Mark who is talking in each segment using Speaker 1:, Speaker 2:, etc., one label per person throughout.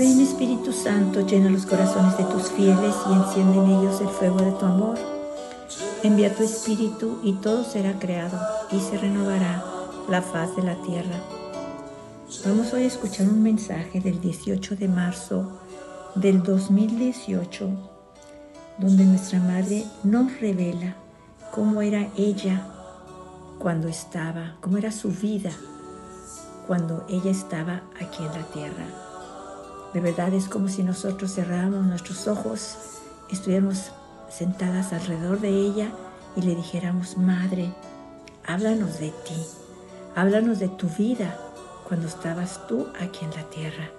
Speaker 1: Ven Espíritu Santo, llena los corazones de tus fieles y enciende en ellos el fuego de tu amor. Envía tu Espíritu y todo será creado y se renovará la faz de la tierra. Vamos hoy a escuchar un mensaje del 18 de marzo del 2018, donde nuestra Madre nos revela cómo era ella cuando estaba, cómo era su vida cuando ella estaba aquí en la tierra. De verdad es como si nosotros cerráramos nuestros ojos, estuviéramos sentadas alrededor de ella y le dijéramos, Madre, háblanos de ti, háblanos de tu vida cuando estabas tú aquí en la tierra.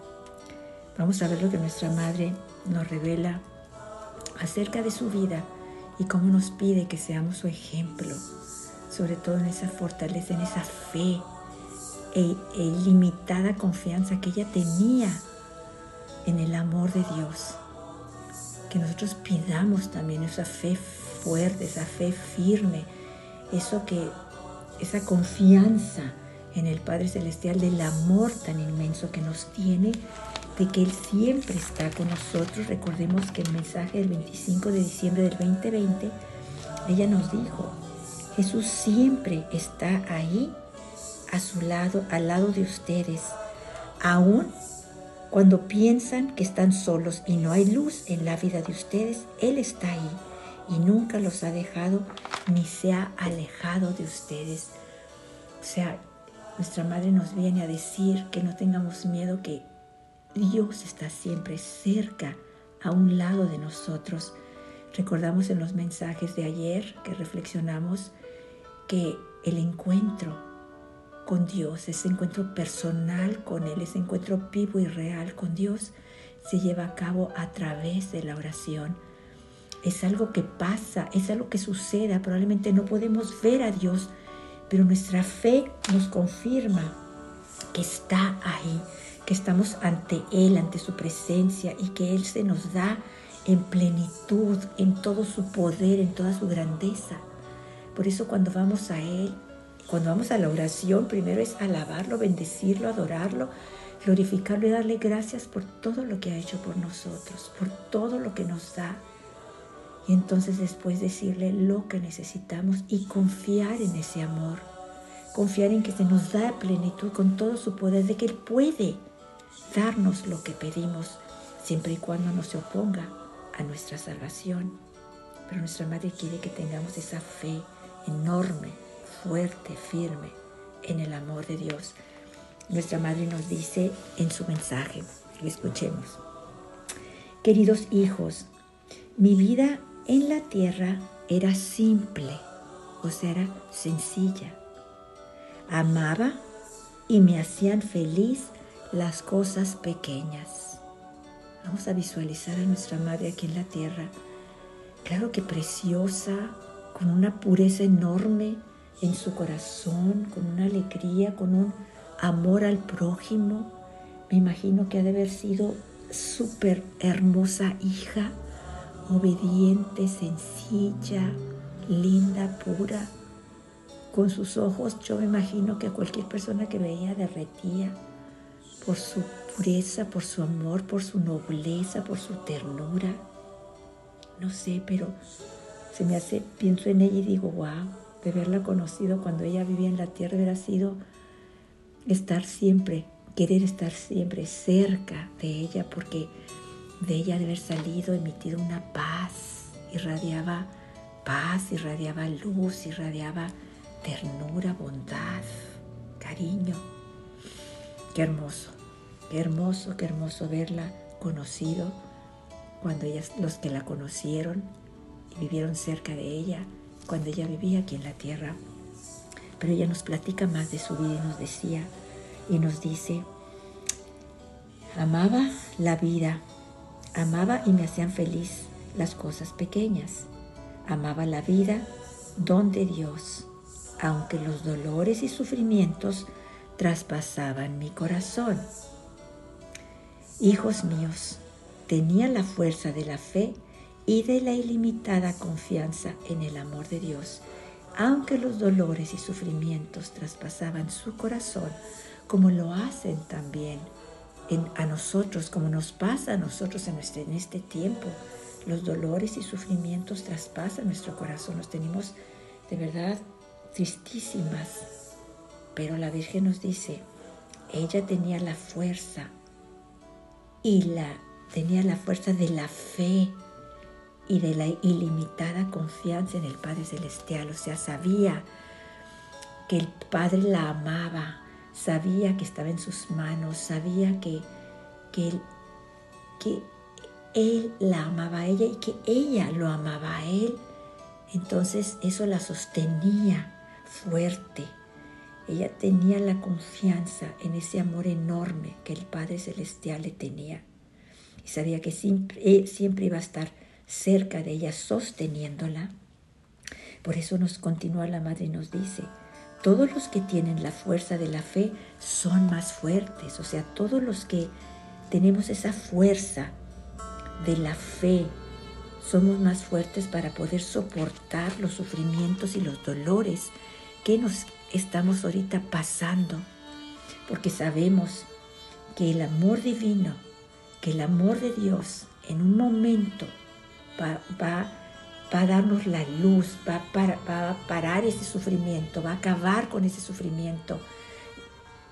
Speaker 1: Vamos a ver lo que nuestra Madre nos revela acerca de su vida y cómo nos pide que seamos su ejemplo, sobre todo en esa fortaleza, en esa fe e, e ilimitada confianza que ella tenía en el amor de Dios. Que nosotros pidamos también esa fe fuerte, esa fe firme, eso que, esa confianza en el Padre Celestial del amor tan inmenso que nos tiene, de que Él siempre está con nosotros. Recordemos que el mensaje del 25 de diciembre del 2020, ella nos dijo, Jesús siempre está ahí, a su lado, al lado de ustedes, aún cuando piensan que están solos y no hay luz en la vida de ustedes, Él está ahí y nunca los ha dejado ni se ha alejado de ustedes. O sea, nuestra madre nos viene a decir que no tengamos miedo, que Dios está siempre cerca, a un lado de nosotros. Recordamos en los mensajes de ayer que reflexionamos que el encuentro con Dios, ese encuentro personal con Él, ese encuentro vivo y real con Dios, se lleva a cabo a través de la oración. Es algo que pasa, es algo que suceda. Probablemente no podemos ver a Dios, pero nuestra fe nos confirma que está ahí, que estamos ante Él, ante su presencia y que Él se nos da en plenitud, en todo su poder, en toda su grandeza. Por eso cuando vamos a Él, cuando vamos a la oración, primero es alabarlo, bendecirlo, adorarlo, glorificarlo y darle gracias por todo lo que ha hecho por nosotros, por todo lo que nos da. Y entonces después decirle lo que necesitamos y confiar en ese amor. Confiar en que se nos da plenitud con todo su poder, de que Él puede darnos lo que pedimos, siempre y cuando no se oponga a nuestra salvación. Pero nuestra Madre quiere que tengamos esa fe enorme fuerte, firme en el amor de Dios. Nuestra Madre nos dice en su mensaje, lo escuchemos. Queridos hijos, mi vida en la tierra era simple, o sea, era sencilla. Amaba y me hacían feliz las cosas pequeñas. Vamos a visualizar a nuestra Madre aquí en la tierra. Claro que preciosa, con una pureza enorme, en su corazón, con una alegría, con un amor al prójimo. Me imagino que ha de haber sido súper hermosa hija, obediente, sencilla, linda, pura. Con sus ojos yo me imagino que a cualquier persona que veía derretía por su pureza, por su amor, por su nobleza, por su ternura. No sé, pero se me hace, pienso en ella y digo, wow, de haberla conocido cuando ella vivía en la tierra hubiera sido estar siempre, querer estar siempre cerca de ella, porque de ella de haber salido, emitido una paz, irradiaba paz, irradiaba luz, irradiaba ternura, bondad, cariño. Qué hermoso, qué hermoso, qué hermoso verla conocido cuando ellas, los que la conocieron y vivieron cerca de ella, cuando ella vivía aquí en la tierra. Pero ella nos platica más de su vida y nos decía y nos dice, amaba la vida, amaba y me hacían feliz las cosas pequeñas. Amaba la vida, donde Dios, aunque los dolores y sufrimientos traspasaban mi corazón. Hijos míos, tenía la fuerza de la fe y de la ilimitada confianza en el amor de Dios, aunque los dolores y sufrimientos traspasaban su corazón, como lo hacen también a nosotros, como nos pasa a nosotros en, en este tiempo. Los dolores y sufrimientos traspasan nuestro corazón, nos tenemos de verdad tristísimas. Pero la Virgen nos dice, ella tenía la fuerza y la tenía la fuerza de la fe y de la ilimitada confianza en el Padre Celestial. O sea, sabía que el Padre la amaba, sabía que estaba en sus manos, sabía que, que, él, que Él la amaba a ella y que ella lo amaba a Él. Entonces eso la sostenía fuerte. Ella tenía la confianza en ese amor enorme que el Padre Celestial le tenía. Y sabía que siempre, eh, siempre iba a estar cerca de ella, sosteniéndola. Por eso nos continúa la madre y nos dice, todos los que tienen la fuerza de la fe son más fuertes, o sea, todos los que tenemos esa fuerza de la fe, somos más fuertes para poder soportar los sufrimientos y los dolores que nos estamos ahorita pasando, porque sabemos que el amor divino, que el amor de Dios en un momento va, a darnos la luz, va, va a parar ese sufrimiento, va a acabar con ese sufrimiento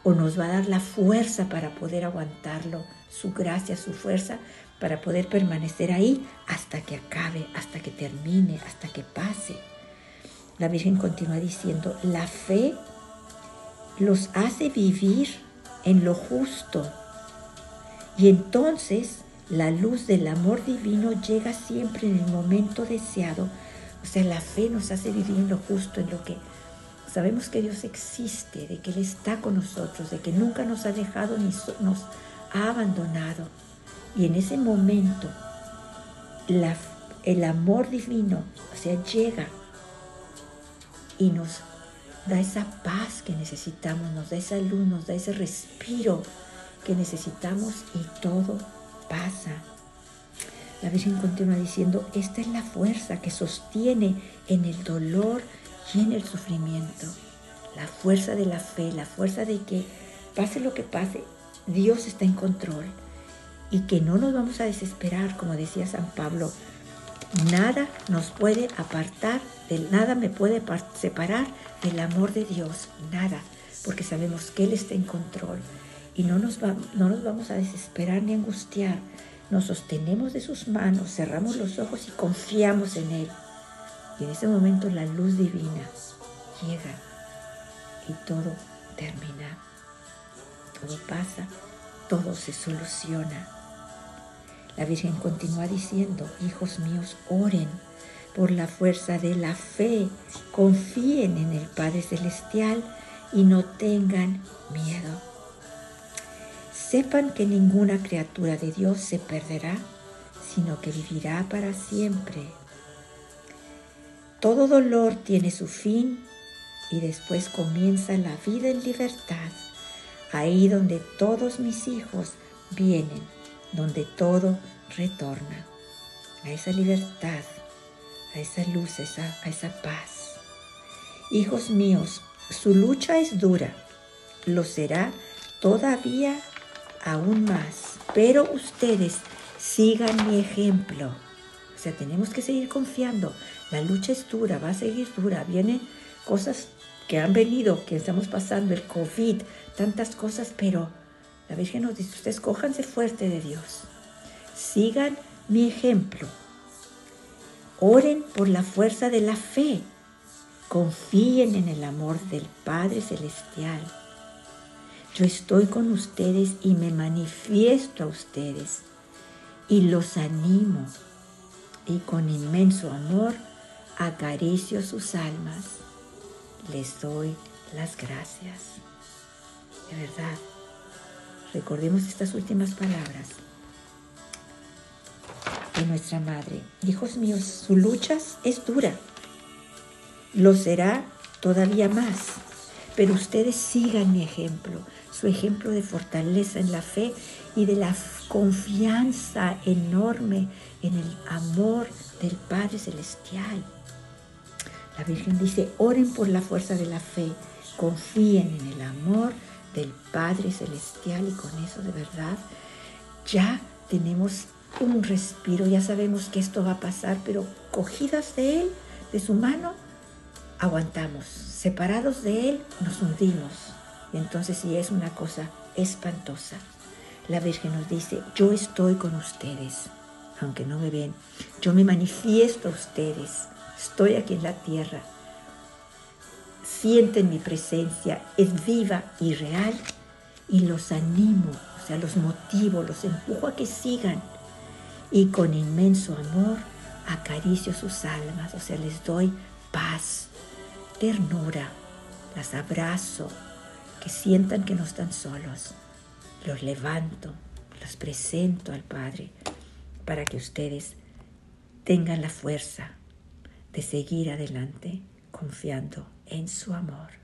Speaker 1: o nos va a dar la fuerza para poder aguantarlo, su gracia, su fuerza, para poder permanecer ahí hasta que acabe, hasta que termine, hasta que pase. La Virgen continúa diciendo, la fe los hace vivir en lo justo y entonces la luz del amor divino llega siempre en el momento deseado. O sea, la fe nos hace vivir en lo justo, en lo que sabemos que Dios existe, de que Él está con nosotros, de que nunca nos ha dejado ni nos ha abandonado. Y en ese momento, el amor divino, o sea, llega y nos da esa paz que necesitamos, nos da esa luz, nos da ese respiro que necesitamos y todo pasa. La Virgen continúa diciendo, esta es la fuerza que sostiene en el dolor y en el sufrimiento. La fuerza de la fe, la fuerza de que pase lo que pase, Dios está en control y que no nos vamos a desesperar, como decía San Pablo. Nada nos puede apartar, del nada me puede separar del amor de Dios, nada, porque sabemos que Él está en control y no nos, no nos vamos a desesperar ni angustiar. Nos sostenemos de sus manos, cerramos los ojos y confiamos en Él. Y en ese momento la luz divina llega y todo termina. Todo pasa, todo se soluciona. La Virgen continúa diciendo, hijos míos, oren por la fuerza de la fe, confíen en el Padre Celestial y no tengan miedo. Sepan que ninguna criatura de Dios se perderá, sino que vivirá para siempre. Todo dolor tiene su fin y después comienza la vida en libertad, ahí donde todos mis hijos vienen, donde todo retorna, a esa libertad, a esa luz, a esa, a esa paz. Hijos míos, su lucha es dura, lo será todavía aún más. Pero ustedes sigan mi ejemplo. O sea, tenemos que seguir confiando. La lucha es dura, va a seguir dura. Vienen cosas que han venido, que estamos pasando, el COVID, tantas cosas, pero la Virgen nos dice, ustedes cójanse fuerte de Dios. Sigan mi ejemplo. Oren por la fuerza de la fe. Confíen en el amor del Padre Celestial yo estoy con ustedes y me manifiesto a ustedes y los animo y con inmenso amor acaricio sus almas. Les doy las gracias. De verdad, recordemos estas últimas palabras de nuestra Madre. Hijos míos, su lucha es dura. Lo será todavía más. Pero ustedes sigan mi ejemplo su ejemplo de fortaleza en la fe y de la confianza enorme en el amor del Padre Celestial. La Virgen dice, oren por la fuerza de la fe, confíen en el amor del Padre Celestial y con eso de verdad ya tenemos un respiro, ya sabemos que esto va a pasar, pero cogidas de Él, de su mano, aguantamos, separados de Él, nos hundimos. Y entonces sí es una cosa espantosa. La Virgen nos dice, yo estoy con ustedes, aunque no me ven, yo me manifiesto a ustedes, estoy aquí en la tierra, sienten mi presencia, es viva y real y los animo, o sea, los motivo, los empujo a que sigan. Y con inmenso amor acaricio sus almas, o sea, les doy paz, ternura, las abrazo, que sientan que no están solos, los levanto, los presento al Padre para que ustedes tengan la fuerza de seguir adelante confiando en su amor.